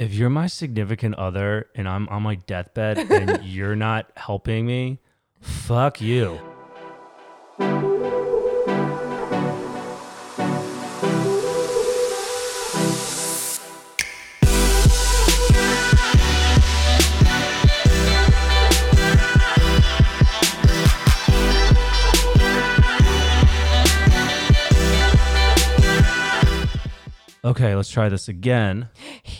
If you're my significant other and I'm on my deathbed and you're not helping me, fuck you. Okay, let's try this again.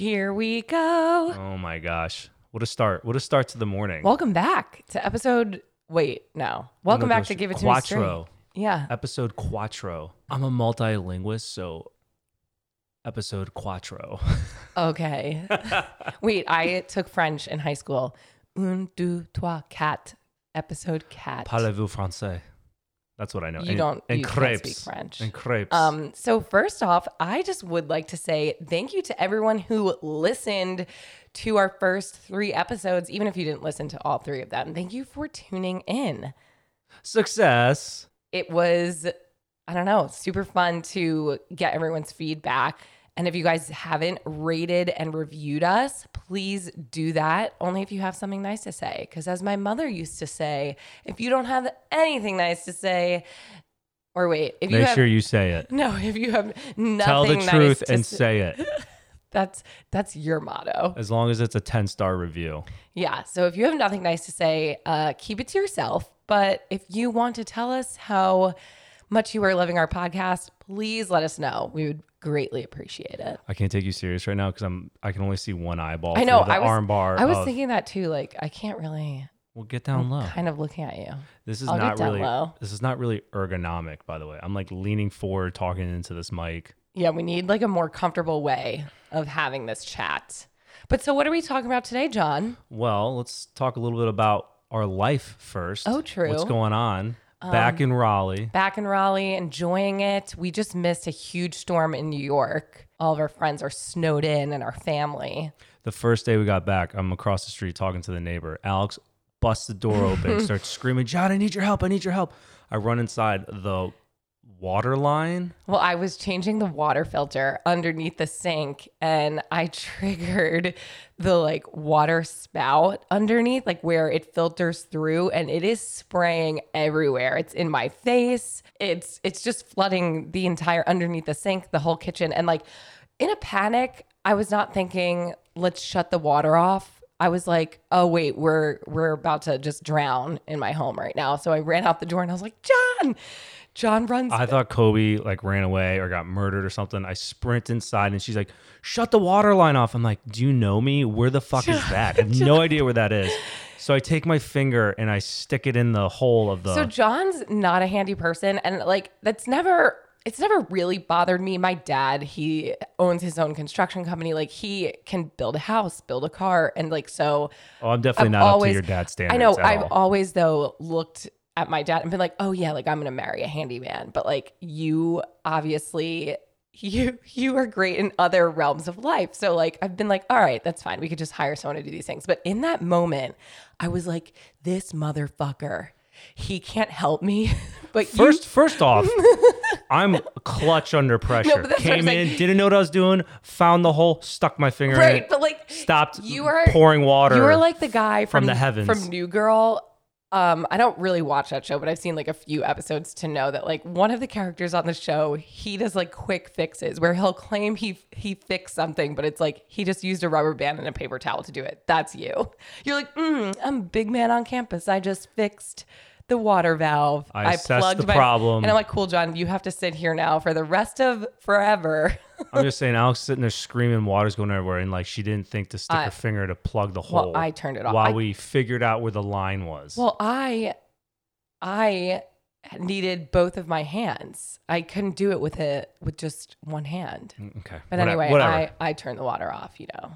Here we go. Oh my gosh. What a start. What a start to the morning. Welcome back to episode. Wait, no. Welcome back to Give It to Me Straight. Quattro. Yeah. Episode Quattro. I'm a multilinguist, so episode Quattro. Okay. Wait, I took French in high school. Un, deux, trois, quatre. Episode cat. Parlez-vous français? That's what I know. You And- don't- And you can't crepes. speak French. And crepes. Um, so first off, I just would like to say thank you to everyone who listened to our first three episodes, even if you didn't listen to all three of them. Thank you for tuning in. Success. it was i don't know super fun to get everyone's feedback and if you guys haven't rated and reviewed us please do that only if you have something nice to say because as my mother used to say if you don't have anything nice to say or wait if you Make have sure you say it. no if you have nothing Tell the nice truth and say, it. that's that's your motto As long as it's a 10 star review. Yeah. So if you have nothing nice to say, uh, keep it to yourself. But if you want to tell us how much you are loving our podcast, please let us know. We would greatly appreciate it. I can't take you serious right now because I'm I can only see one eyeball. I know. the I was, arm bar. I was of- thinking that too. Like, I can't really Well, get down low. kind of looking at you. This is I'll not really. low. This is not really ergonomic, by the way. I'm like leaning forward, talking into this mic. Yeah, we need like a more comfortable way of having this chat. But so, what are we talking about today, John? Well, let's talk a little bit about our life first. Oh, true. What's going on? Back um, in Raleigh. Back in Raleigh, enjoying it. We just missed a huge storm in New York. All of our friends are snowed in and our family. The first day we got back, I'm across the street talking to the neighbor. Alex busts the door open, starts screaming, "John, I need your help! I need your help!" I run inside the water line. Well, I was changing the water filter underneath the sink and I triggered the like water spout underneath, like where it filters through and it is spraying everywhere. It's in my face. It's it's just flooding the entire underneath the sink, the whole kitchen. And like in a panic, I was not thinking, let's shut the water off. I was like, oh wait, we're we're about to just drown in my home right now. So I ran out the door and I was like, John. John runs I thought Kobe like ran away or got murdered or something. I sprint inside and she's like, "Shut the water line off." I'm like, "Do you know me? Where the fuck is that?" I have no idea where that is. So I take my finger and I stick it in the hole of the. So John's not a handy person and like that's never it's never really bothered me. My dad, he owns his own construction company. Like he can build a house, build a car and like so oh, I'm definitely I've not always- up to your dad's standards. I know I've all. always though looked at my dad and been like, "Oh yeah, like I'm to marry a handyman." But like you obviously you you are great in other realms of life. So like I've been like, "All right, that's fine. We could just hire someone to do these things." But in that moment, I was like, "This motherfucker. He can't help me." But you- First, first off, I'm clutch under pressure. but that's what I'm Came in, didn't know what I was doing, found the hole, stuck my finger in right, it, but like stopped you are pouring water. You were like the guy from, from the heavens. from New Girl. Um, I don't really watch that show, but I've seen like a few episodes to know that like one of the characters on the show, he does like quick fixes where he'll claim he he fixed something, but it's like he just used a rubber band and a paper towel to do it. That's you. You're like, mm, I'm a big man on campus. I just fixed the water valve. I assessed the problem. and I'm like, cool, John. You have to sit here now for the rest of forever. I'm just saying, Alex sitting there screaming, water's going everywhere, and like she didn't think to stick I- her finger to plug the Well, hole. I turned it off. while I- we figured out where the line was. Well, I I needed both of my hands. I couldn't do it with it with just one hand. Mm, okay, But whate- anyway, whatever. I I turned the water off, you know.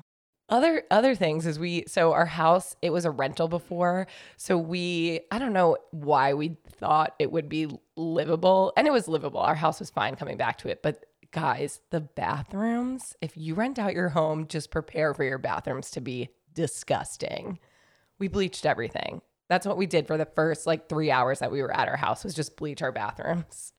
Other other things is we so our house it was a rental before so we I don't know why we thought it would be livable and it was livable our house was fine coming back to it but guys the bathrooms if you rent out your home just prepare for your bathrooms to be disgusting. We bleached everything. That's what we did for the first like 3 hours that we were at our house was just bleach our bathrooms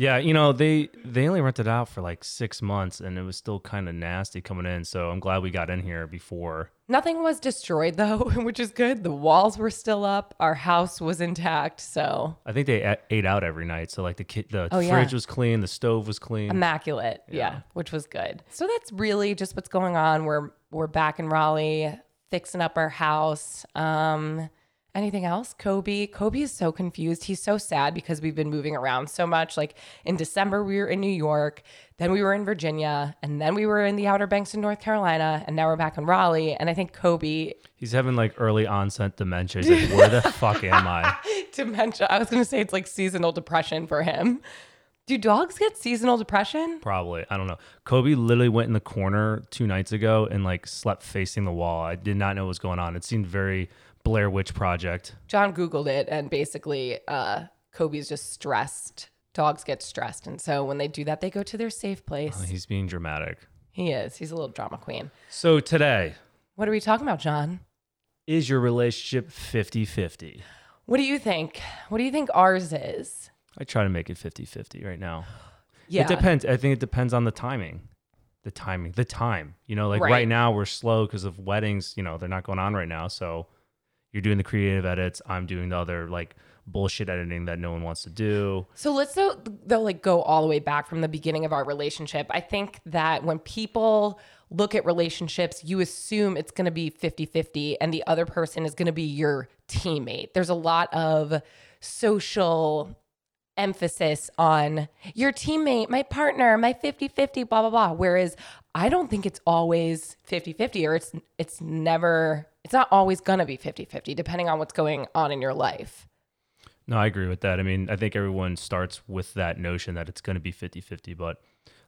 Yeah, you know they they only rented out for like six months, and it was still kind of nasty coming in. So I'm glad we got in here before. Nothing was destroyed though, which is good. The walls were still up. Our house was intact. So I think they ate out every night. So like the ki- the Oh, yeah. fridge was clean, the stove was clean. immaculate. Yeah. which was good. So that's really just what's going on. We're we're back in Raleigh, fixing up our house. Um anything else? Kobe. Kobe is so confused. He's so sad because we've been moving around so much. Like in December we were in New York, then we were in Virginia, and then we were in the Outer Banks in North Carolina, and now we're back in Raleigh. And I think Kobe He's having like early onset dementia. He's like, where the fuck am I? dementia. I was gonna say it's like seasonal depression for him. Do dogs get seasonal depression? Probably. I don't know. Kobe literally went in the corner two nights ago and like slept facing the wall. I did not know what was going on. It seemed very Blair Witch Project. John Googled it, and basically, uh, Kobe's just stressed. Dogs get stressed. And so when they do that, they go to their safe place. He's being dramatic. He is. He's a little drama queen. So today, What are we talking about, John? is your relationship 50 50? What do you think? What do you think ours is? I try to make it 50 50 right now. Yeah. It depends. I think it depends on the timing. The timing, the time. You know, like right, Right. now we're slow because of weddings. You know, they're not going on right now. So you're doing the creative edits. I'm doing the other like bullshit editing that no one wants to do. So let's though, though like go all the way back from the beginning of our relationship. I think that when people look at relationships, you assume it's going to be 50-50 and the other person is going to be your teammate. There's a lot of social emphasis on your teammate, my partner, my 50-50 blah blah blah whereas I don't think it's always 50-50 or it's it's never it's not always going to be 50-50 depending on what's going on in your life. No, I agree with that. I mean, I think everyone starts with that notion that it's going to be 50 50. But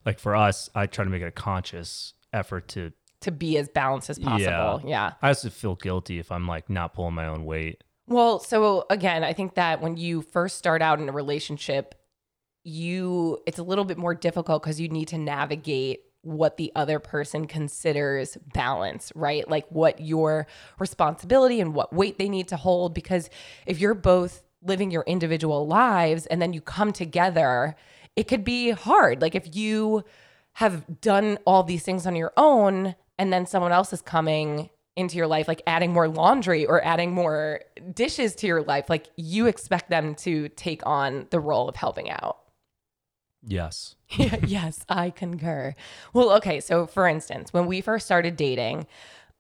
like for us, I try to make it a conscious effort to, to be as balanced as possible. Yeah. I also feel guilty if I'm like not pulling my own weight. Well, so again, I think that when you first start out in a relationship, you it's a little bit more difficult because you need to navigate what the other person considers balance, right? Like what your responsibility and what weight they need to hold because if you're both living your individual lives and then you come together, it could be hard. Like if you have done all these things on your own and then someone else is coming into your life like adding more laundry or adding more dishes to your life like you expect them to take on the role of helping out Yes. Yeah, yes, I concur. Well, okay, so for instance, when we first started dating,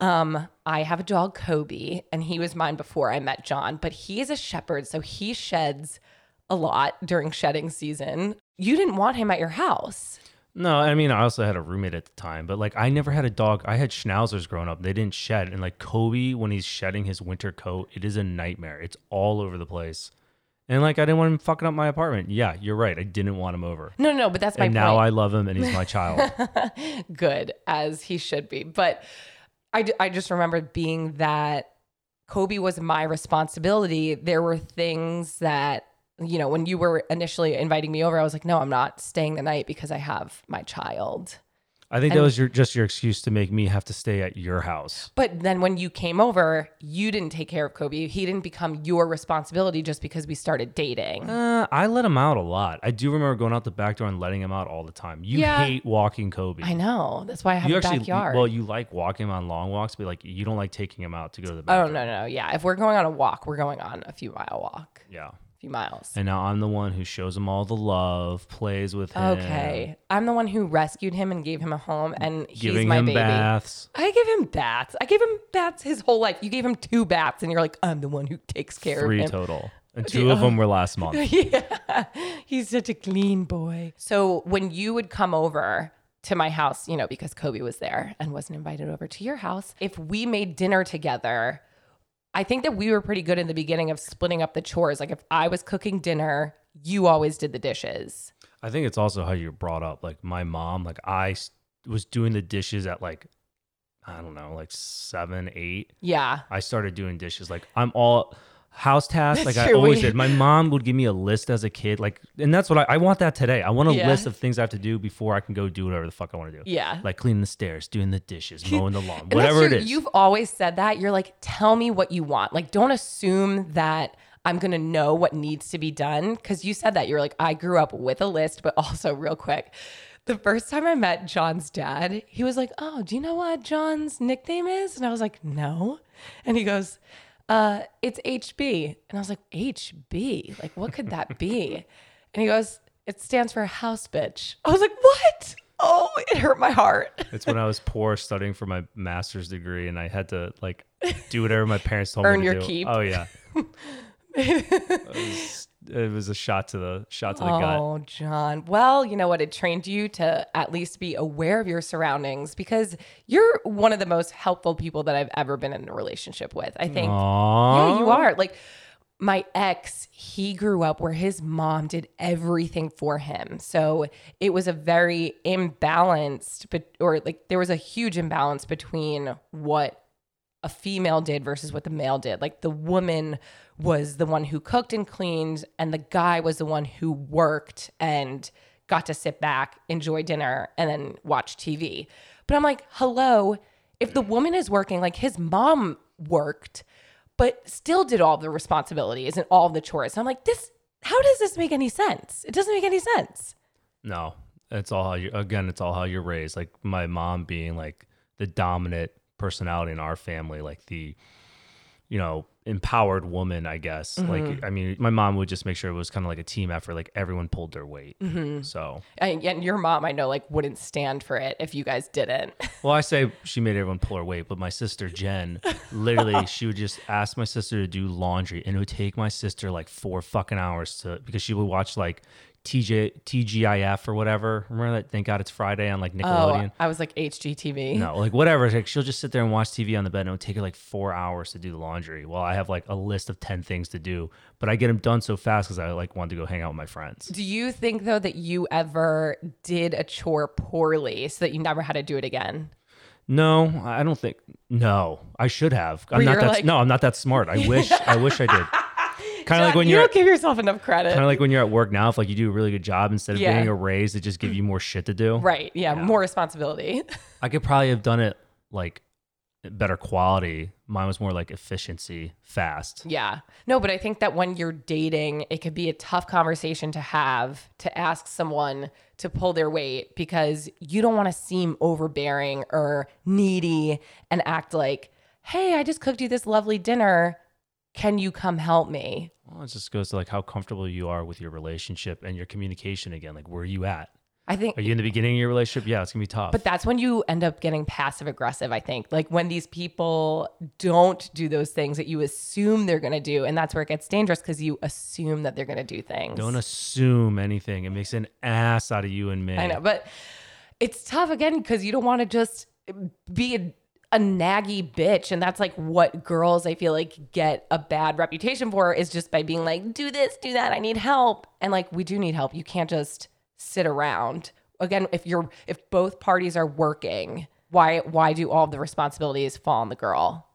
um, I have a dog, Kobe, and he was mine before I met John, but he is a shepherd, so he sheds a lot during shedding season. You didn't want him at your house. No, I mean, I also had a roommate at the time, but like I never had a dog. I had schnauzers growing up. They didn't shed. And like Kobe, when he's shedding his winter coat, it is a nightmare. It's all over the place. And like I didn't want him fucking up my apartment. Yeah, you're right. I didn't want him over. No, no, but that's my and now point. I love him and he's my child. good as he should be. But I, d- I just remember being that Kobe was my responsibility. There were things that, you know, when you were initially inviting me over, I was like, no, I'm not staying the night because I have my child. I think that was your just your excuse to make me have to stay at your house. But then when you came over, you didn't take care of Kobe. He didn't become your responsibility just because we started dating. Uh, I let him out a lot. I do remember going out the back door and letting him out all the time. You Yeah. hate walking Kobe. I know. That's why I have you a actually backyard. well, you like walking him on long walks, but like you don't like taking him out to go to the oh, bathroom. no, no. Yeah. If we're going on a walk, we're going on a few mile walk, Yeah. Few miles. And now I'm the one who shows him all the love, plays with him, Okay. I'm the one who rescued him and gave him a home, and he's giving my him baby. baths. I gave him baths. I gave him baths his whole life. You gave him two baths, and you're like, I'm the one who takes care Three of him. total. And two of them were last month. yeah. He's such a clean boy. So when you would come over to my house, you know, because Kobe was there and wasn't invited over to your house, if we made dinner together, I think that we were pretty good in the beginning of splitting up the chores. Like if I was cooking dinner, you always did the dishes. I think it's also how you're brought up. Like my mom, like I was doing the dishes at like, I don't know, like seven, eight. Yeah. I started doing dishes. Like I'm all house tasks. That's like I always did. My mom would give me a list as a kid. Like, and that's what I, I want that today. I want a Yeah. list of things I have to do before I can go do whatever the fuck I want to do. Yeah. Like cleaning the stairs, doing the dishes, mowing the lawn, whatever it is. You've always said that. You're like, tell me what you want. Like, don't assume that I'm going to know what needs to be done. Cause you said that you're like, I grew up with a list, but also, real quick, the first time I met John's dad, he was like, Oh, do you know what John's nickname is? And I was like, No. And he goes, uh, It's HB. And I was like, HB? Like, what could that be? and he goes, It stands for house bitch. I was like, What? Oh, it hurt my heart. It's when I was poor studying for my master's degree and I had to like do whatever my parents told Earn me to your do. keep. Oh yeah. was, it was a shot to the shot to the gut. Oh, John. Well, you know what? It trained you to at least be aware of your surroundings because you're one of the most helpful people that I've ever been in a relationship with. I think. Aww. Yeah, you are. Like my ex, he grew up where his mom did everything for him. So it was a very imbalanced, but or like there was a huge imbalance between what a female did versus what the male did. Like the woman was the one who cooked and cleaned, and the guy was the one who worked and got to sit back, enjoy dinner, and then watch TV. But I'm like, hello, if the woman is working, like his mom worked, but still did all the responsibilities and all the chores. I'm like, this, how does this make any sense? It doesn't make any sense. No, it's all how you again. It's all how you're raised. Like my mom being like the dominant personality in our family, like the, you know, empowered woman. I guess. Mm-hmm. Like I mean, my mom would just make sure it was kind of like a team effort. Like everyone pulled their weight. Mm-hmm. So, And, and your mom, I know, like wouldn't stand for it if you guys didn't. well, I say she made everyone pull her weight, but my sister Jen, literally, she would just ask my sister to do laundry, and it would take my sister like four fucking hours to because she would watch like. TJ TGIF or whatever. Remember that? Thank God it's Friday on like oh, Nickelodeon. Oh, I was like HGTV. No, like whatever. Like she'll just sit there and watch TV on the bed, and it'll take her like four hours to do the laundry. Well, I have like a list of ten things to do, but I get them done so fast because I like want to go hang out with my friends. Do you think though that you ever did a chore poorly so that you never had to do it again? No, I don't think. No, I should have. I'm Where not that. like- no, I'm not that smart. I wish. I wish I did. Kind of like when you you're. don't give yourself enough credit. Kind of like when you're at work now. If like you do a really good job, instead of Yeah. getting a raise, they just give you more shit to do. right. Yeah, More responsibility. I could probably have done it like better quality. Mine was more like efficiency, fast. yeah. No, but I think that when you're dating, it could be a tough conversation to have to ask someone to pull their weight because you don't want to seem overbearing or needy and act like, hey, I just cooked you this lovely dinner. Can you come help me? Well, it just goes to like how comfortable you are with your relationship and your communication again. Like, where are you at? I think Are you in the beginning of your relationship? Yeah, it's gonna be tough. But that's when you end up getting passive aggressive, I think. Like when these people don't do those things that you assume they're going to do. And that's where it gets dangerous because you assume that they're going to do things. don't assume anything. It makes an ass out of you and me. I know. But it's tough again because you don't want to just be a, a naggy bitch. And that's like what girls, I feel like, get a bad reputation for is just by being like, do this, do that. I need help. And like, we do need help. You can't just sit around. Again, if you're, if both parties are working, why, why do all the responsibilities fall on the girl?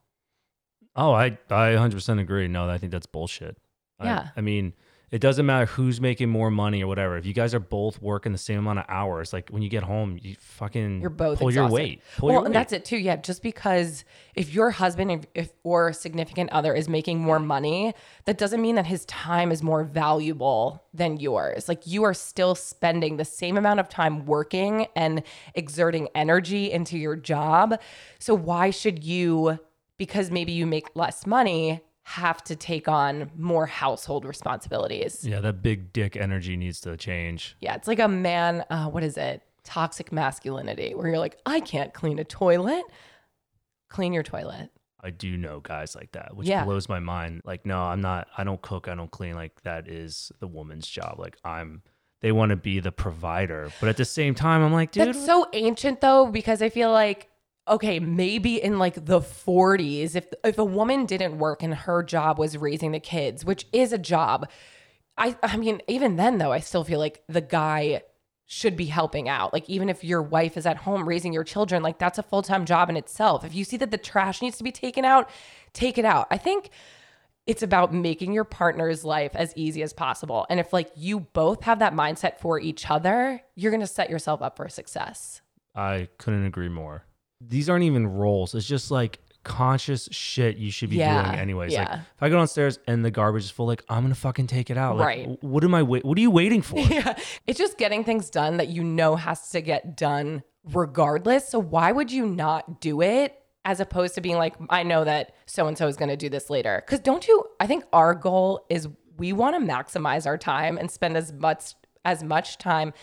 Oh, I I 100% agree. No, I think that's bullshit. I- Yeah. I, mean, it doesn't matter who's making more money or whatever. If you guys are both working the same amount of hours, like when you get home, you fucking You're both pull your weight. Pull well, your weight. and that's it too. Yeah, just because if your husband if, if or significant other is making more money, that doesn't mean that his time is more valuable than yours. Like you are still spending the same amount of time working and exerting energy into your job. So why should you because maybe you make less money have to take on more household responsibilities? yeah, that big dick energy needs to change. Yeah, it's like a man, uh, what is it? Toxic masculinity, where you're like, I can't clean a toilet. Clean your toilet. I do know guys like that, which Yeah. blows my mind. Like, no, I'm not. I don't cook. I don't clean. Like that is the woman's job. Like I'm. They want to be the provider, but at the same time, I'm like, dude, That's so ancient though, because I feel like, okay, maybe in like the 40s, if if a woman didn't work and her job was raising the kids, which is a job, I I mean, even then though, I still feel like the guy should be helping out. Like even if your wife is at home raising your children, like that's a full-time job in itself. If you see that the trash needs to be taken out, take it out. I think it's about making your partner's life as easy as possible. And if like you both have that mindset for each other, you're going to set yourself up for success. I couldn't agree more. These aren't even roles. It's just like conscious shit you should be Yeah, doing anyways. Like if I go downstairs and the garbage is full, like I'm gonna fucking take it out. Like, Right. What am I wait? What are you waiting for? Yeah. It's just getting things done that you know has to get done regardless. So why would you not do it as opposed to being like, I know that so and so is to do this later? Because don't you? I think our goal is we want to maximize our time and spend as much as much time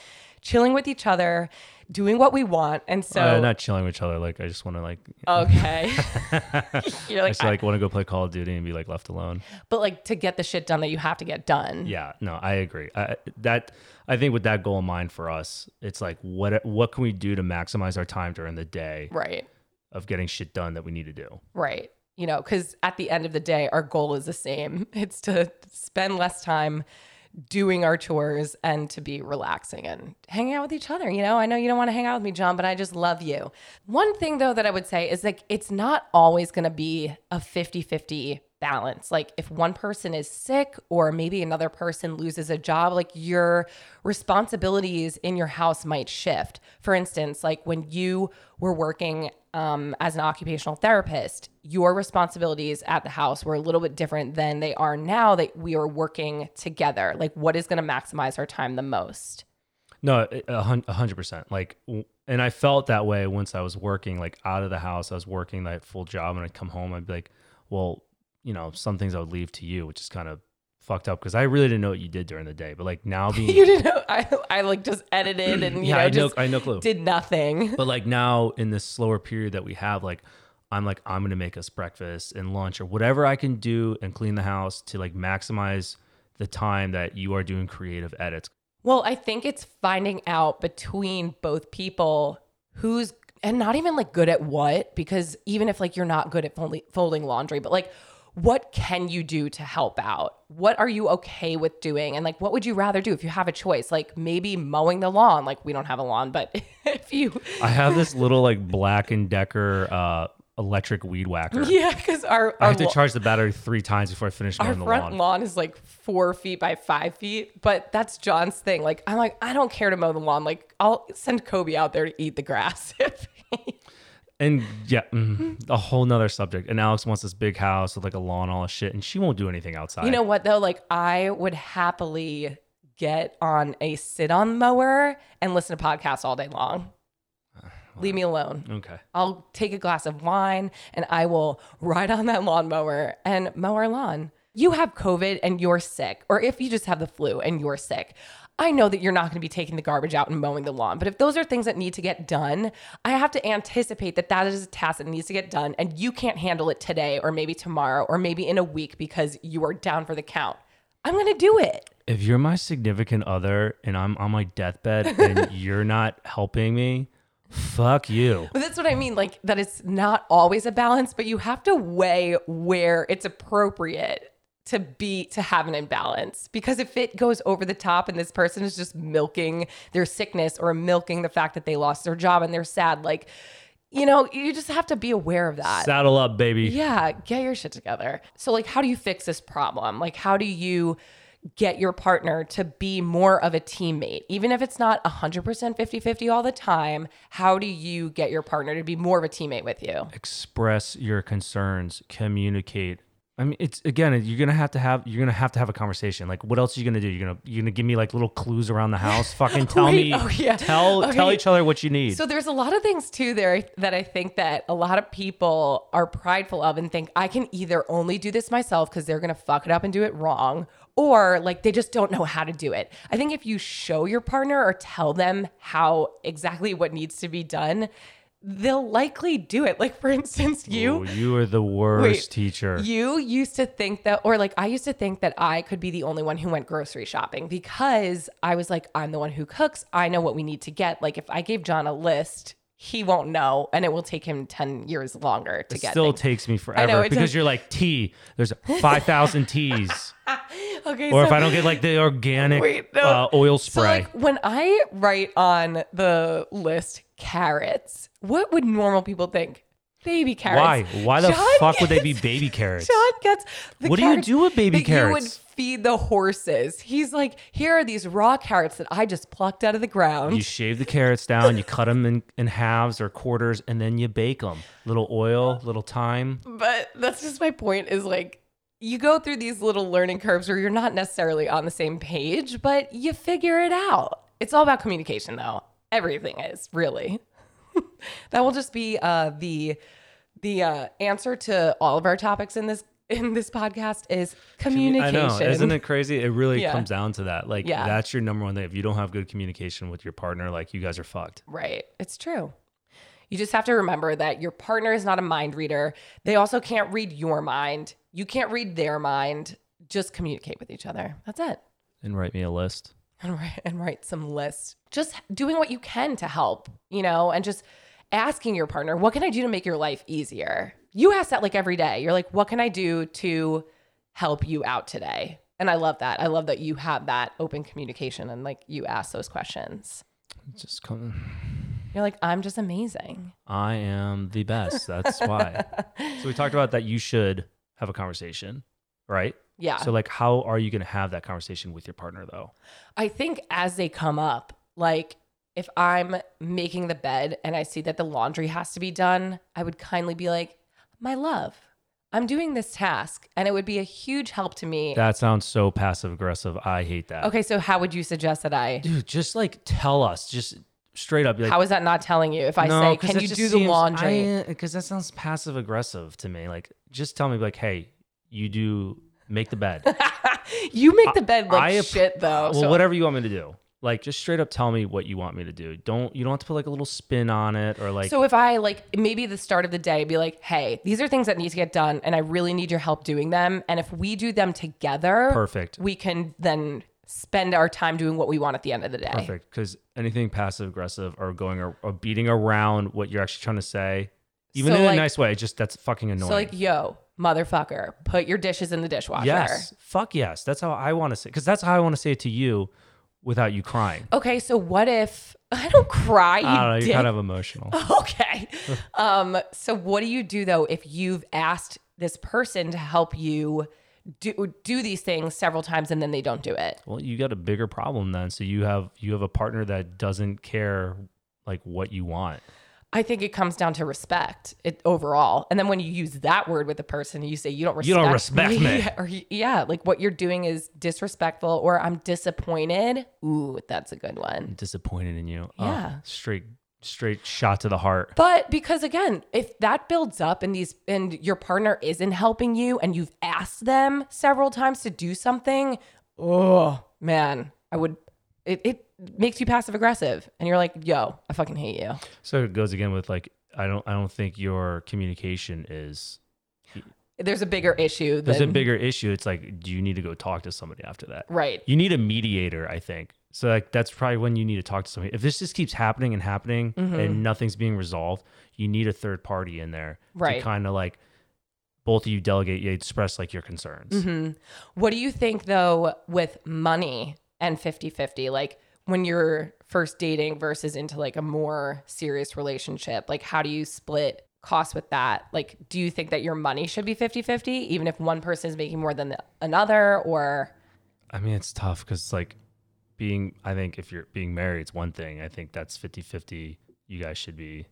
chilling with each other, doing what we want. And so, uh, not chilling with each other. Like I just want to like. okay, you're like I like, just like want to go play Call of Duty and be like left alone. but like to get the shit done that you have to get done. Yeah, no, I agree. I, that I think with that goal in mind for us, it's like what what can we do to maximize our time during the day Right. of getting shit done that we need to do. Right. You know, because at the end of the day, our goal is the same it's to spend less time doing our chores and to be relaxing and hanging out with each other. You know, I know you don't want to hang out with me, John, but I just love you. One thing, though, that I would say is like it's not always going to be a 50 50 balance. Like if one person is sick or maybe another person loses a job, like your responsibilities in your house might shift. For instance, like when you were working um, as an occupational therapist, your responsibilities at the house were a little bit different than they are now that we are working together. Like what is going to maximize our time the most? No, a hundred percent. Like, and I felt that way once I was working, like out of the house. I was working that full job, and I'd come home. I'd be like, well, you know, some things I would leave to you, which is kind of fucked up because I really didn't know what you did during the day. But like now being, You didn't know I, I like just edited and you yeah, know I know, just I know clue. did nothing. But like now in this slower period that we have, like I'm like I'm gonna make us breakfast and lunch or whatever I can do and clean the house to like maximize the time that you are doing creative edits. Well, I think it's finding out between both people who's and not even like good at what because even if like you're not good at folding laundry, but like what can you do to help out? What are you okay with doing? And like what would you rather do if you have a choice? Like maybe mowing the lawn. Like we don't have a lawn, but if you I have this little like Black and Decker uh, electric weed whacker. Yeah, because our I have to charge the battery three times before I finish mowing the lawn. Our front lawn. lawn is like four feet by five feet, but that's John's thing. Like I'm like, I don't care to mow the lawn. Like I'll send Kobe out there to eat the grass. if he- And yeah, mm, a whole nother subject. And Alex wants this big house with like a lawn, all this shit, and she won't do anything outside. You know what though? Like I would happily get on a sit-on mower and listen to podcasts all day long. Leave me alone. Okay. I'll take a glass of wine and I will ride on that lawnmower and mow our lawn. You have COVID and you're sick, or if you just have the flu and you're sick, I know that you're not going to be taking the garbage out and mowing the lawn. But if those are things that need to get done, I have to anticipate that that is a task that needs to get done and you can't handle it today or maybe tomorrow or maybe in a week because you are down for the count. I'm going to do it. If you're my significant other and I'm on my deathbed and you're not helping me, fuck you. But that's what I mean. Like that it's not always a balance, but you have to weigh where it's appropriate to be to have an imbalance. Because if it goes over the top and this person is just milking their sickness or milking the fact that they lost their job and they're sad, like you know, you just have to be aware of that. Saddle up, baby. Yeah, get your shit together. So, like, how do you fix this problem? Like, how do you get your partner to be more of a teammate? Even if it's not 100% 50 50 all the time, how do you get your partner to be more of a teammate with you? Express your concerns, communicate. I mean, it's again, you're gonna have to have you're gonna have to have a conversation. Like, what else are you gonna do? You're gonna you're gonna give me like little clues around the house. Fucking tell Wait, me. oh, yeah. Tell tell each other what you need. So there's a lot of things too there that I think that a lot of people are prideful of and think I can either only do this myself because they're gonna fuck it up and do it wrong, or like they just don't know how to do it. I think if you show your partner or tell them how exactly what needs to be done, they'll likely do it. Like for instance, you Ooh, you are the worst Wait, teacher. you used to think that, or like I used to think that I could be the only one who went grocery shopping because I was like, I'm the one who cooks. I know what we need to get. Like if I gave John a list, he won't know, and it will take him 10 years longer to get it get still things. takes me forever it because does. you're like tea. There's five thousand teas, okay, or so, if I don't get like the organic Wait, no. uh, oil so spray. like when I write on the list carrots, what would normal people think? baby carrots. Why? Why the John fuck would they be baby carrots? John gets What do you do with baby that You would carrots? feed the horses. He's like, here are these raw carrots that I just plucked out of the ground. You shave the carrots down, you cut them in, in halves or quarters, and then you bake them. Little oil, little thyme. but that's just my point is like you go through these little learning curves where you're not necessarily on the same page, but you figure it out. It's all about communication though. Everything is really. that will just be uh, the the uh, answer to all of our topics in this in this podcast is communication. I know, isn't it crazy? It really Yeah. comes down to that. Like, Yeah. that's your number one thing. If you don't have good communication with your partner, like, you guys are fucked. Right. It's true. You just have to remember that your partner is not a mind reader. They also can't read your mind. You can't read their mind. Just communicate with each other. That's it. And write me a list. And write, and write some lists. Just doing what you can to help, you know, and just asking your partner, what can I do to make your life easier? You ask that like every day. You're like, what can I do to help you out today? And I love that. I love that you have that open communication and like you ask those questions. Just come. You're like, I'm just amazing. I am the best. That's why. so we talked about that you should have a conversation, right? Yeah. So like how are you going to have that conversation with your partner though? I think as they come up, like if I'm making the bed and I see that the laundry has to be done, I would kindly be like, my love, I'm doing this task. And it would be a huge help to me. That sounds so passive aggressive. I hate that. okay, so how would you suggest that I? Dude, just like tell us, just straight up. Like, How is that not telling you? If I say, can you do the laundry? Because that sounds passive aggressive to me. Like, just tell me, like, hey, you do make the bed. you make the bed like I shit though. well, so- whatever you want me to do. Like, just straight up tell me what you want me to do. Don't you don't have to put like a little spin on it or like. so if I like maybe the start of the day be like, hey, these are things that need to get done and I really need your help doing them. And if we do them together, Perfect. we can then spend our time doing what we want at the end of the day. Perfect. Because anything passive aggressive or going or, or beating around what you're actually trying to say, even So, in like- a nice way, just that's fucking annoying. So like, yo, motherfucker, put your dishes in the dishwasher. yes, fuck yes. That's how I want to say. Because that's how I want to say it to you, without you crying. Okay, so what if I don't cry? You I don't know. You're dick. kind of emotional. okay. um. So what do you do though if you've asked this person to help you do do these things several times and then they don't do it? Well, you got a bigger problem then. So you have you have a partner that doesn't care like what you want. I think it comes down to respect it overall. And then when you use that word with a person, you say you don't respect You don't respect me. or yeah, like what you're doing is disrespectful or I'm disappointed. Ooh, that's a good one. Disappointed in you. Oh, Yeah. straight straight shot to the heart. But because again, if that builds up and these and your partner isn't helping you and you've asked them several times to do something, oh man, I would it, it makes you passive aggressive and you're like, yo, I fucking hate you. So it goes again with like I don't I don't think your communication is There's a bigger issue than there's a bigger issue. It's like do you need to go talk to somebody after that? right. You need a mediator, I think. So like that's probably when you need to talk to somebody. If this just keeps happening and happening Mm-hmm. and nothing's being resolved, you need a third party in there Right. to kind of like both of you delegate, you express like your concerns. hmm What do you think though with money and 50-50? Like when you're first dating versus into like a more serious relationship, like how do you split costs with that? Like do you think that your money should be 50-50 even if one person is making more than the, another or I mean, it's tough because like being, I think if you're being married, it's one thing. I think that's 50 50. You guys should be.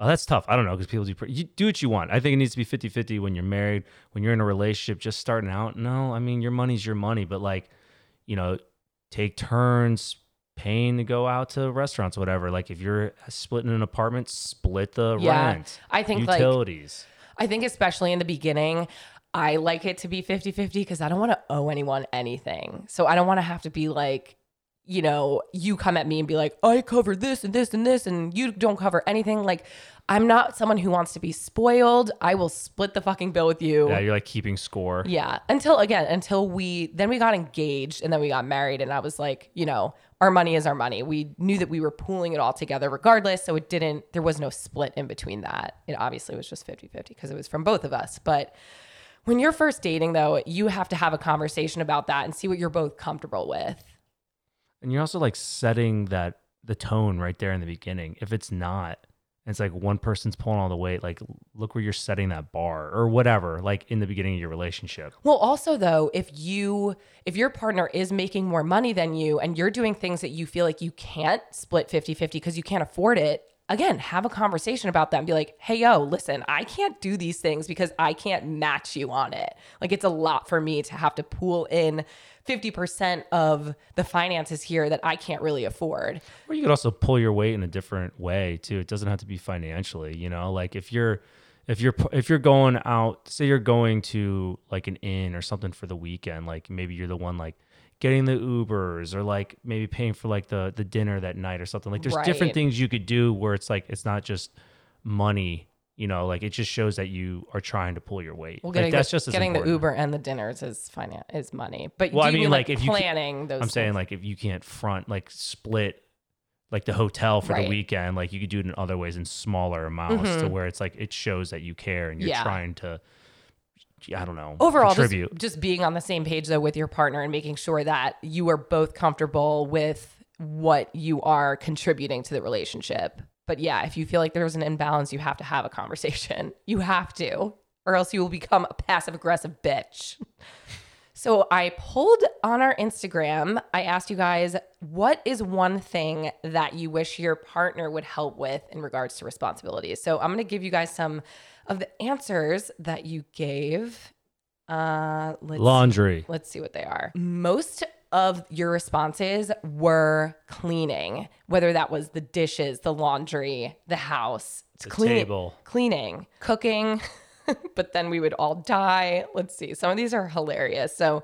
Oh, that's tough. I don't know because people do, pre- you do what you want. I think it needs to be 50 50 when you're married, when you're in a relationship, just starting out. No, I mean, your money's your money, but like, you know, take turns paying to go out to restaurants, whatever. Like if you're splitting an apartment, split the Yeah. rent, I think like utilities. I think especially in the beginning, I like it to be 50-50 because I don't want to owe anyone anything. So I don't want to have to be like, you know, you come at me and be like, I cover this and this and this and you don't cover anything. Like I'm not someone who wants to be spoiled. I will split the fucking bill with you. yeah, you're like keeping score. Yeah. Until again, until we then we got engaged and then we got married and I was like, you know, our money is our money. We knew that we were pooling it all together regardless, so it didn't there was no split in between that. It obviously was just 50-50 because it was from both of us. But when you're first dating though, you have to have a conversation about that and see what you're both comfortable with. And you're also like setting that the tone right there in the beginning. If it's not, it's like one person's pulling all the weight. Like, look where you're setting that bar or whatever, like in the beginning of your relationship. Well, also though, if you if your partner is making more money than you and you're doing things that you feel like you can't split 50-50 because you can't afford it, again, have a conversation about that and be like, "Hey yo, listen, I can't do these things because I can't match you on it. Like it's a lot for me to have to pool in 50% of the finances here that I can't really afford." Or you could also pull your weight in a different way too. It doesn't have to be financially, you know. Like if you're if you're if you're going out, say you're going to like an inn or something for the weekend, like maybe you're the one like getting the Ubers or like maybe paying for like the the dinner that night or something. Like there's different things you could do where it's like it's not just money, you know, like it just shows that you are trying to pull your weight. Well, like that's the, just getting the. Uber and the dinners is finance is money. But Well, I you mean, mean like, like, if you planning those I'm saying like if you can't front like split like the hotel for Right. the weekend, like you could do it in other ways in smaller amounts to where it's like it shows that you care and you're Mm-hmm. Yeah. trying to I don't know overall just, just being on the same page though with your partner and making sure that you are both comfortable with what you are contributing to the relationship. But yeah if you feel like there's an imbalance you have to have a conversation. You have to or else you will become a passive aggressive bitch so i pulled on our instagram i asked you guys what is one thing that you wish your partner would help with in regards to responsibilities? So i'm going to give you guys some of the answers that you gave. Uh let's Laundry. let's see what they are. Most of your responses were cleaning whether that was the dishes the laundry the house. The clean- table. cleaning cooking but then we would all die let's see some of these are hilarious so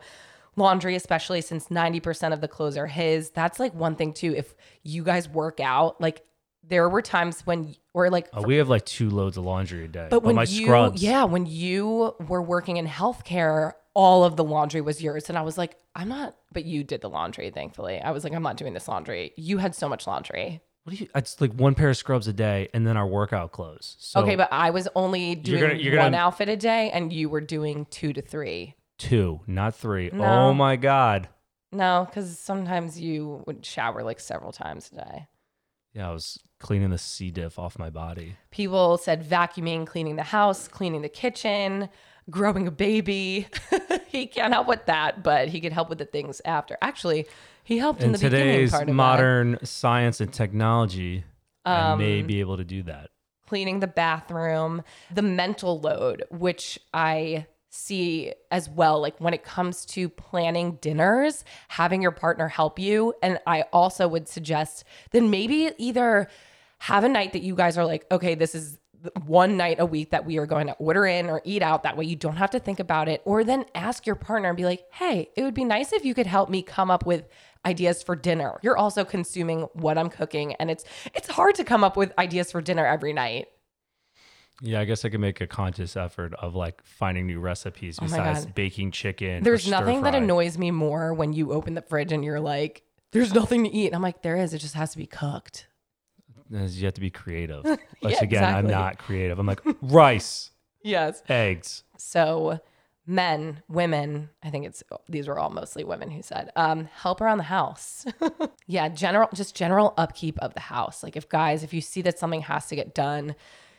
laundry especially since 90% of the clothes are his that's like one thing too if you guys work out like there were times when or like Oh, we have like two loads of laundry a day. but when you, scrubs. yeah, when you were working in healthcare, all of the laundry was yours, and I was like, I'm not. But you did the laundry, thankfully. I was like, I'm not doing this laundry. You had so much laundry. What do you? It's like one pair of scrubs a day, and then our workout clothes. So okay, but I was only doing gonna- you're one gonna- outfit a day, and you were doing two to three. two, not three. No. Oh my god. No, because sometimes you would shower like several times a day. Yeah, I was cleaning the C diff off my body. People said vacuuming, cleaning the house, cleaning the kitchen, growing a baby. he can't help with that, but he could help with the things after. Actually, he helped in, In the beginning today's part of that. modern science and technology, I may Um, be able to do that. cleaning the bathroom, the mental load, which I see as well. Like when it comes to planning dinners, having your partner help you. And I also would suggest then maybe either have a night that you guys are like, okay, this is one night a week that we are going to order in or eat out. That way you don't have to think about it. Or then ask your partner and be like, hey, it would be nice if you could help me come up with ideas for dinner. You're also consuming what I'm cooking and it's it's hard to come up with ideas for dinner every night. Yeah, I guess I could make a conscious effort of like finding new recipes Oh besides baking chicken. There's nothing that annoys me more when you open the fridge and you're like, there's nothing to eat. And I'm like, there is. It just has to be cooked. you have to be creative. Which Yeah, again, I'm not creative. I'm like rice, Yes. eggs. So, men, women, I think it's these were all mostly women who said, um, help around the house. yeah, general, just general upkeep of the house. Like, if guys, if you see that something has to get done,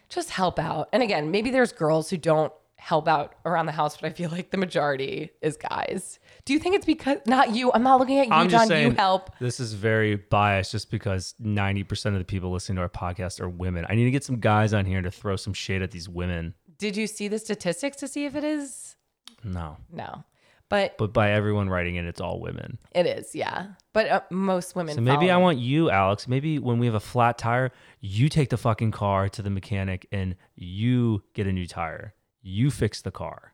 just help out. And again, maybe there's girls who don't help out around the house, but I feel like the majority is guys. Do you think it's because not you? I'm not looking at you, I'm John. saying you help. This is very biased just because 90% of the people listening to our podcast are women. I need to get some guys on here to throw some shade at these women. Did you see the statistics to see if it is? No. No, but But by everyone writing it, it's all women. it is. Yeah, but uh, most women. So maybe I follow. want you, Alex. Maybe when we have a flat tire, you take the fucking car to the mechanic and you get a new tire. You fix the car.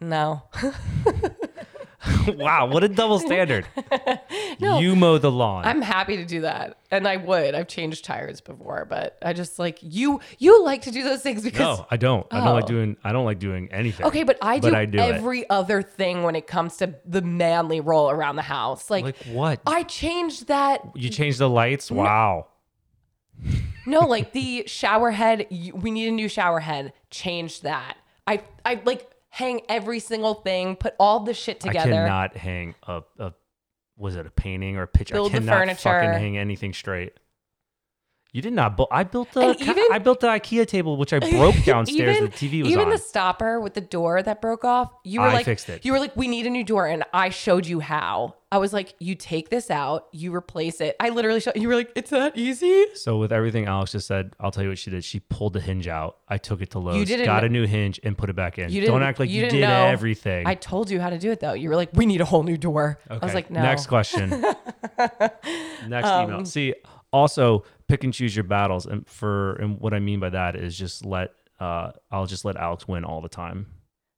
no. wow, what a double standard. No. You mow the lawn. I'm happy to do that, and I would. I've changed tires before, but I just like you. You like to do those things because no, I don't. I don't like Oh. doing I don't like doing anything. okay, but I do, But I do it. every other thing when it comes to the manly role around the house. Like, Like what? I changed that. You change the lights? Wow. No, like the shower head. We need a new shower head. Changed that. I I like hang every single thing. Put all the shit together. I cannot hang a, a was it a painting or a picture? Build I the cannot furniture. fucking hang anything straight. You did not. Bu- I built the. Even- I built the IKEA table, which I broke downstairs. even, the TV was even on. the stopper with the door that broke off. You were I like, fixed it. You were like, we need a new door, and I showed you how. I was like, you take this out, you replace it. I literally showed. You were like, it's that easy. so with everything Alex just said, I'll tell you what she did. She pulled the hinge out. I took it to Lowe's, didn't got a new hinge, and put it back in. You didn't Don't act like you, didn't did know. everything. I told you how to do it though. You were like, we need a whole new door. I was like, no. Next question. Next Um, email. See, also pick and choose your battles, and for and what I mean by that is just let uh, I'll just let Alex win all the time.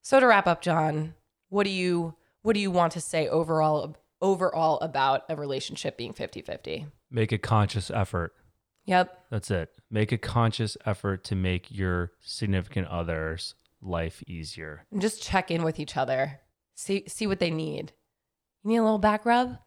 So to wrap up, John, what do you what do you want to say overall overall about a relationship being 50-50? Make a conscious effort. Yep. That's it. Make a conscious effort to make your significant other's life easier. And just check in with each other. See see what they need. You need a little back rub?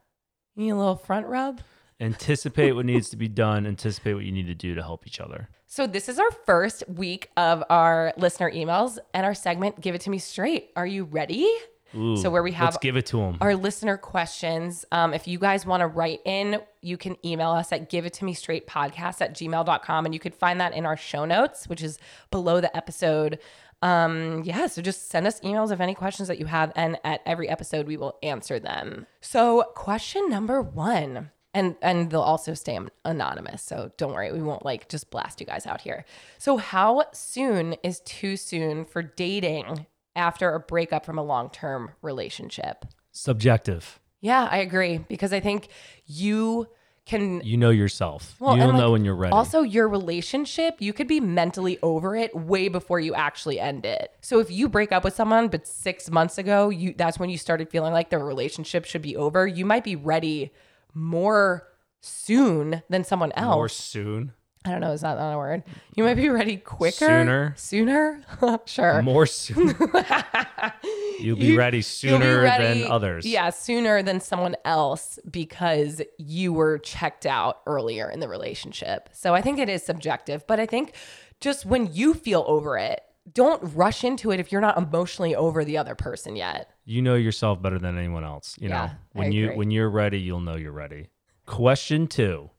You need a little front rub? Anticipate what needs to be done. Anticipate what you need to do to help each other. So this is our first week of our listener emails and our segment Give It To Me Straight. Are you ready? Ooh, So where we have give it to them. our listener questions. Um, if you guys want to write in, you can email us at give it to me straight podcast at gmail.com. And you could find that in our show notes, which is below the episode. Um, yeah, so just send us emails of any questions that you have. And at every episode, we will answer them. So question number one. And, and they'll also stay anonymous. So don't worry, we won't like just blast you guys out here. So, how soon is too soon for dating after a breakup from a long term relationship? Subjective. Yeah, I agree because I think you can You know yourself. Well, You'll and, know when you're ready. Also, your relationship, you could be mentally over it way before you actually end it. So if you break up with someone, but six months ago, you that's when you started feeling like the relationship should be over, you might be ready more soon than someone else. More soon. I don't know, is that not a word? You might be ready quicker. Sooner. Sooner? sure. More soon. You'll be You- ready You'll be sooner ready- than others. Yeah, sooner than someone else because you were checked out earlier in the relationship. So I think it is subjective, but I think just when you feel over it, don't rush into it if you're not emotionally over the other person yet. You know yourself better than anyone else. You know, Yeah, I when you when you're ready, you'll know you're ready. Question two: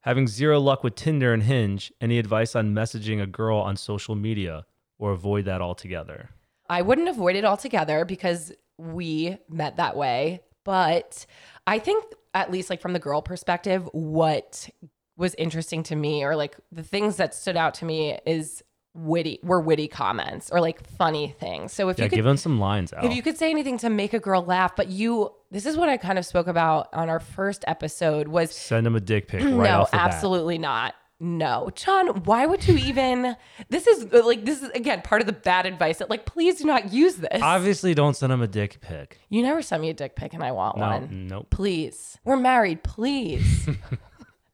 Having zero luck with Tinder and Hinge, any advice on messaging a girl on social media, or avoid that altogether? I wouldn't avoid it altogether because we met that way. But I think, at least like from the girl perspective, what was interesting to me or like the things that stood out to me is witty were witty comments or like funny things. So if Yeah, you could give them some lines out. if you could say anything to make a girl laugh, but you this is what I kind of spoke about on our first episode was Send them a dick pic right no, off the bat. absolutely not. No, John, why would you even? This is like this is again part of the bad advice that like please do not use this. Obviously, don't send them a dick pic. you never sent me a dick pic and I want No, one. nope. Please, we're married. Please.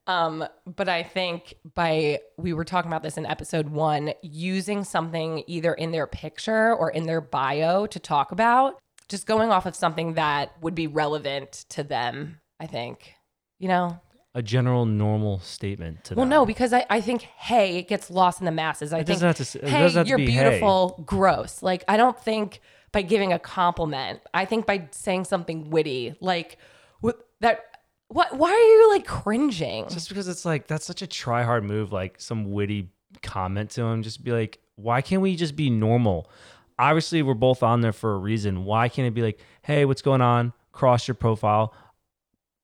um, but I think by we were talking about this in episode one, using something either in their picture or in their bio to talk about, just going off of something that would be relevant to them. I think, you know. A general normal statement to Well, them. no, because I, I think hey it gets lost in the masses. I It think doesn't have to s- it hey doesn't have to you're be, hey. beautiful, gross. Like I don't think by giving a compliment. I think by saying something witty, like that. What? Why are you like cringing? just because it's like that's such a try hard move like some witty comment to him just be like why can't we just be normal? Obviously we're both on there for a reason. Why can't it be like hey what's going on? Cross your profile.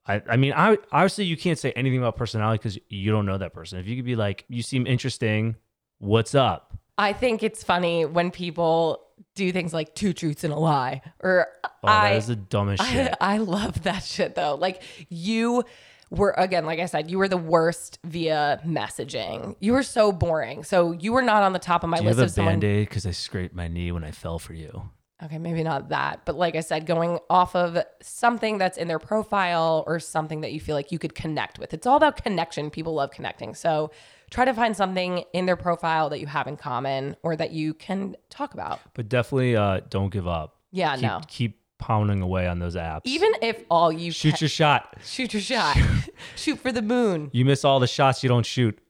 I, I mean I obviously you can't say anything about personality because you don't know that person. If you could be like you seem interesting. What's up? I think it's funny when people do things like two truths and a lie, or oh I. that is the dumbest I, shit I love that shit though. Like you were again, like I said, you were the worst via messaging. You were so boring. So you were not on the top of my do you list have of a someone. band-aid because I scraped my knee when I fell for you Okay, maybe not that, but like I said, going off of something that's in their profile or something that you feel like you could connect with. It's all about connection. People love connecting. So try to find something in their profile that you have in common or that you can talk about. but definitely uh don't give up Yeah, keep, no. keep pounding away on those apps Even if all you shoot ca- your shot shoot your shot, shoot for the moon. You miss all the shots you don't shoot.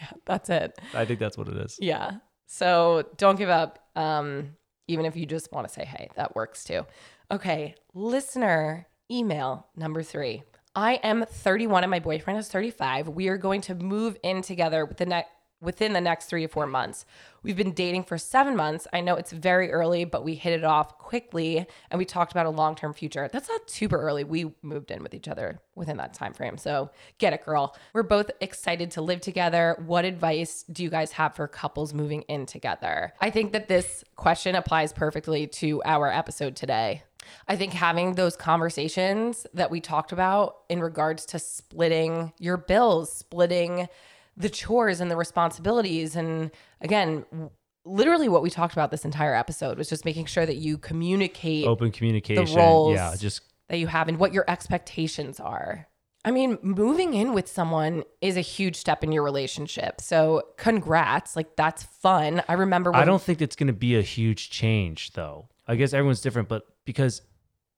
Yeah, that's it. I think that's what it is. Yeah. So don't give up. Um, even if you just want to say hey, that works too. Okay, listener email number three. I am 31 and my boyfriend is 35. We are going to move in together with the next within the next three to four months. We've been dating for seven months. I know it's very early, but we hit it off quickly and we talked about a long-term future. That's not super early. We moved in with each other within that time frame. So get it, girl. We're both excited to live together. What advice do you guys have for couples moving in together? I think that this question applies perfectly to our episode today. I think having those conversations that we talked about in regards to splitting your bills, splitting the chores and the responsibilities. And again, literally what we talked about this entire episode was just making sure that you communicate Open communication. The roles. Yeah, just that you have and what your expectations are. I mean, moving in with someone is a huge step in your relationship. So, congrats. Like, that's fun. I remember when I don't think it's going to be a huge change, though. I guess everyone's different, but because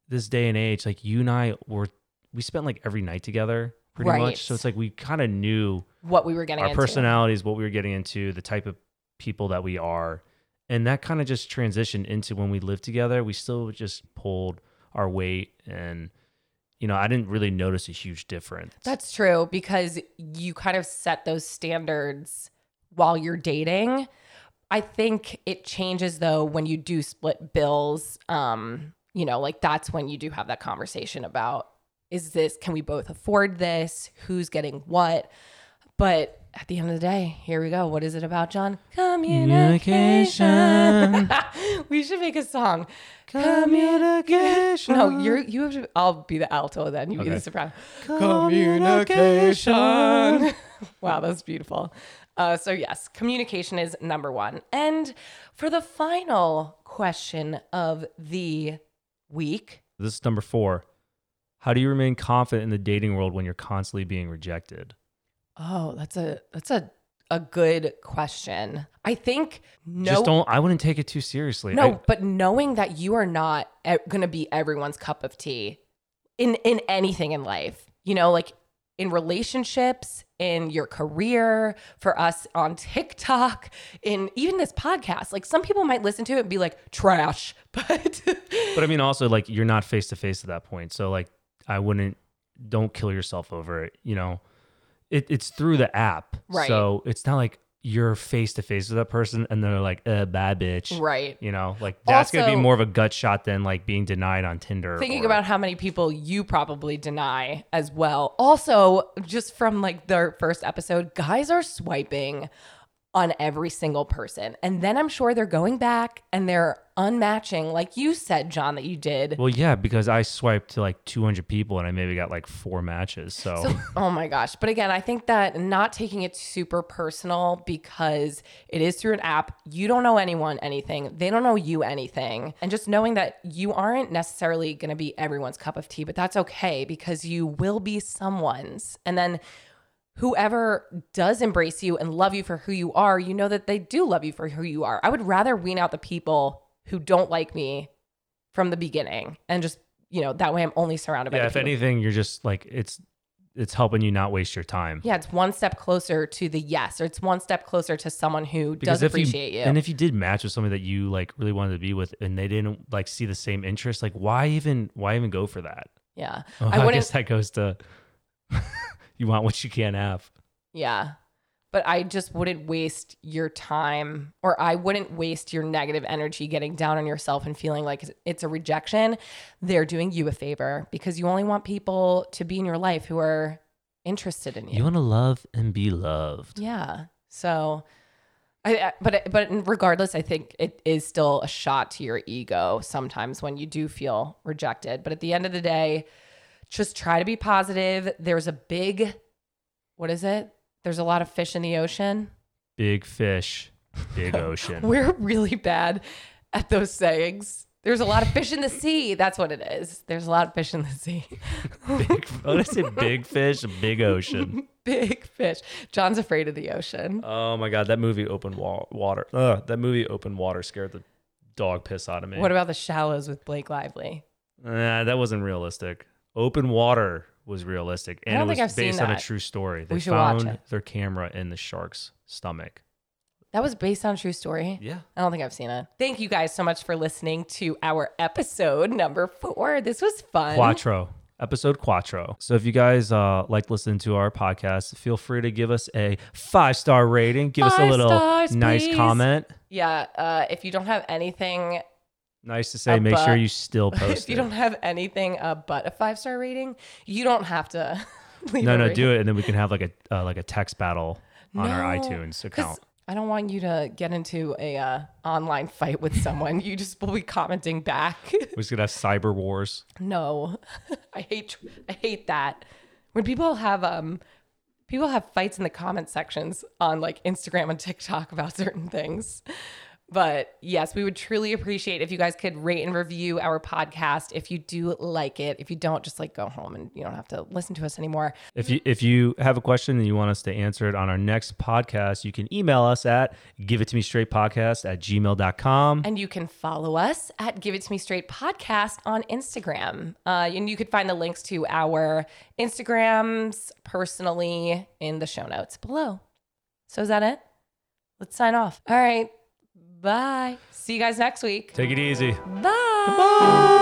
this day and age, like you and I were, we spent like every night together pretty Right. much. So it's like we kind of knew what we were getting into our into. personalities, what we were getting into, the type of people that we are. And that kind of just transitioned into when we lived together. We still just pulled our weight. And, you know, I didn't really notice a huge difference. That's true because you kind of set those standards while you're dating. I think it changes though when you do split bills. Um, you know, like that's when you do have that conversation about is this can we both afford this? Who's getting what? But at the end of the day, here we go. What is it about, John? Communication. we should make a song. Communication. No, you're you have to. I'll be the alto then. You be the soprano. Communication. wow, that's beautiful. Uh, so yes, communication is number one. And for the final question of the week, This is number four. How do you remain confident in the dating world when you're constantly being rejected? oh, that's a that's a a good question. I think no. Just don't. I wouldn't take it too seriously. No, I- but knowing that you are not e- going to be everyone's cup of tea in in anything in life, you know, like in relationships, in your career, for us on TikTok, in even this podcast. Like some people might listen to it and be like trash, but but I mean, also like you're not face to face at that point. So like, I wouldn't. Don't kill yourself over it. You know, it, it's through the app. Right. So it's not like you're face to face with that person and they're like, uh, bad bitch. right. You know, like that's gonna be more of a gut shot than like being denied on Tinder. Thinking or- about how many people you probably deny as well. Also, just from like their first episode, guys are swiping on every single person. And then I'm sure they're going back and they're unmatching, like you said, John, that you did. Well, yeah, because I swiped to like 200 people and I maybe got like four matches. So, So, oh my gosh. But again, I think that not taking it super personal because it is through an app. You don't know anyone anything. They don't know you anything. And just knowing that you aren't necessarily going to be everyone's cup of tea, but that's okay because you will be someone's. And then whoever does embrace you and love you for who you are, you know that they do love you for who you are. I would rather wean out the people who don't like me from the beginning and just, you know, that way I'm only surrounded by yeah, the if people anything, you're just like it's it's helping you not waste your time. Yeah, it's one step closer to the yes, or it's one step closer to someone who Because does appreciate you. and if you did match with somebody that you like really wanted to be with, and they didn't like see the same interest, like why even why even go for that? yeah, Well, I I, guess that goes to you want what you can't have. Yeah, but I just wouldn't waste your time, or I wouldn't waste your negative energy getting down on yourself and feeling like it's- a rejection. They're doing you a favor because you only want people to be in your life who are interested in you. You want to love and be loved. Yeah. So, I, I but but regardless, I think it is still a shot to your ego sometimes when you do feel rejected. But at the end of the day, just try to be positive. There's a big, what is it? There's a lot of fish in the ocean. Big fish, big ocean. We're really bad at those sayings. There's a lot of fish in the sea. That's what it is. There's a lot of fish in the sea. big, what is it? Big fish, big ocean. Big fish. John's afraid of the ocean. Oh my god, that movie open wa- water. Ugh, that movie open water scared the dog piss out of me. What about the shallows with Blake Lively? Nah, that wasn't realistic. Open water was realistic, and it was I've based on a true story. They We should watch found their camera in the shark's stomach. That was based on a true story. Yeah. I don't think I've seen it. Thank you guys so much for listening to our episode number four. This was fun. Quattro. episode quattro. So if you guys uh, like listening to our podcast, feel free to give us a five star rating. Give us a Five little stars, nice please. comment. Yeah. Uh, if you don't have anything, Nice to say. A Make sure you still post. if you it. don't have anything uh, but a five star rating, you don't have to. leave No, no, rating. do it, and then we can have like a uh, like a text battle on our iTunes account. I don't want you to get into a uh, online fight with someone. you just will be commenting back. We're just gonna have cyber wars. no, I hate I hate that when people have um people have fights in the comment sections on like Instagram and TikTok about certain things. But yes, we would truly appreciate if you guys could rate and review our podcast if you do like it. If you don't, just like go home and you don't have to listen to us anymore. If you if you have a question and you want us to answer it on our next podcast, you can email us at give it to me straight podcast at gmail.com. And you can follow us at Give It To Me Straight Podcast on Instagram. Uh, and you could find the links to our Instagrams personally in the show notes below. So is that it? Let's sign off. All right. Bye. See you guys next week. Take it easy. Bye.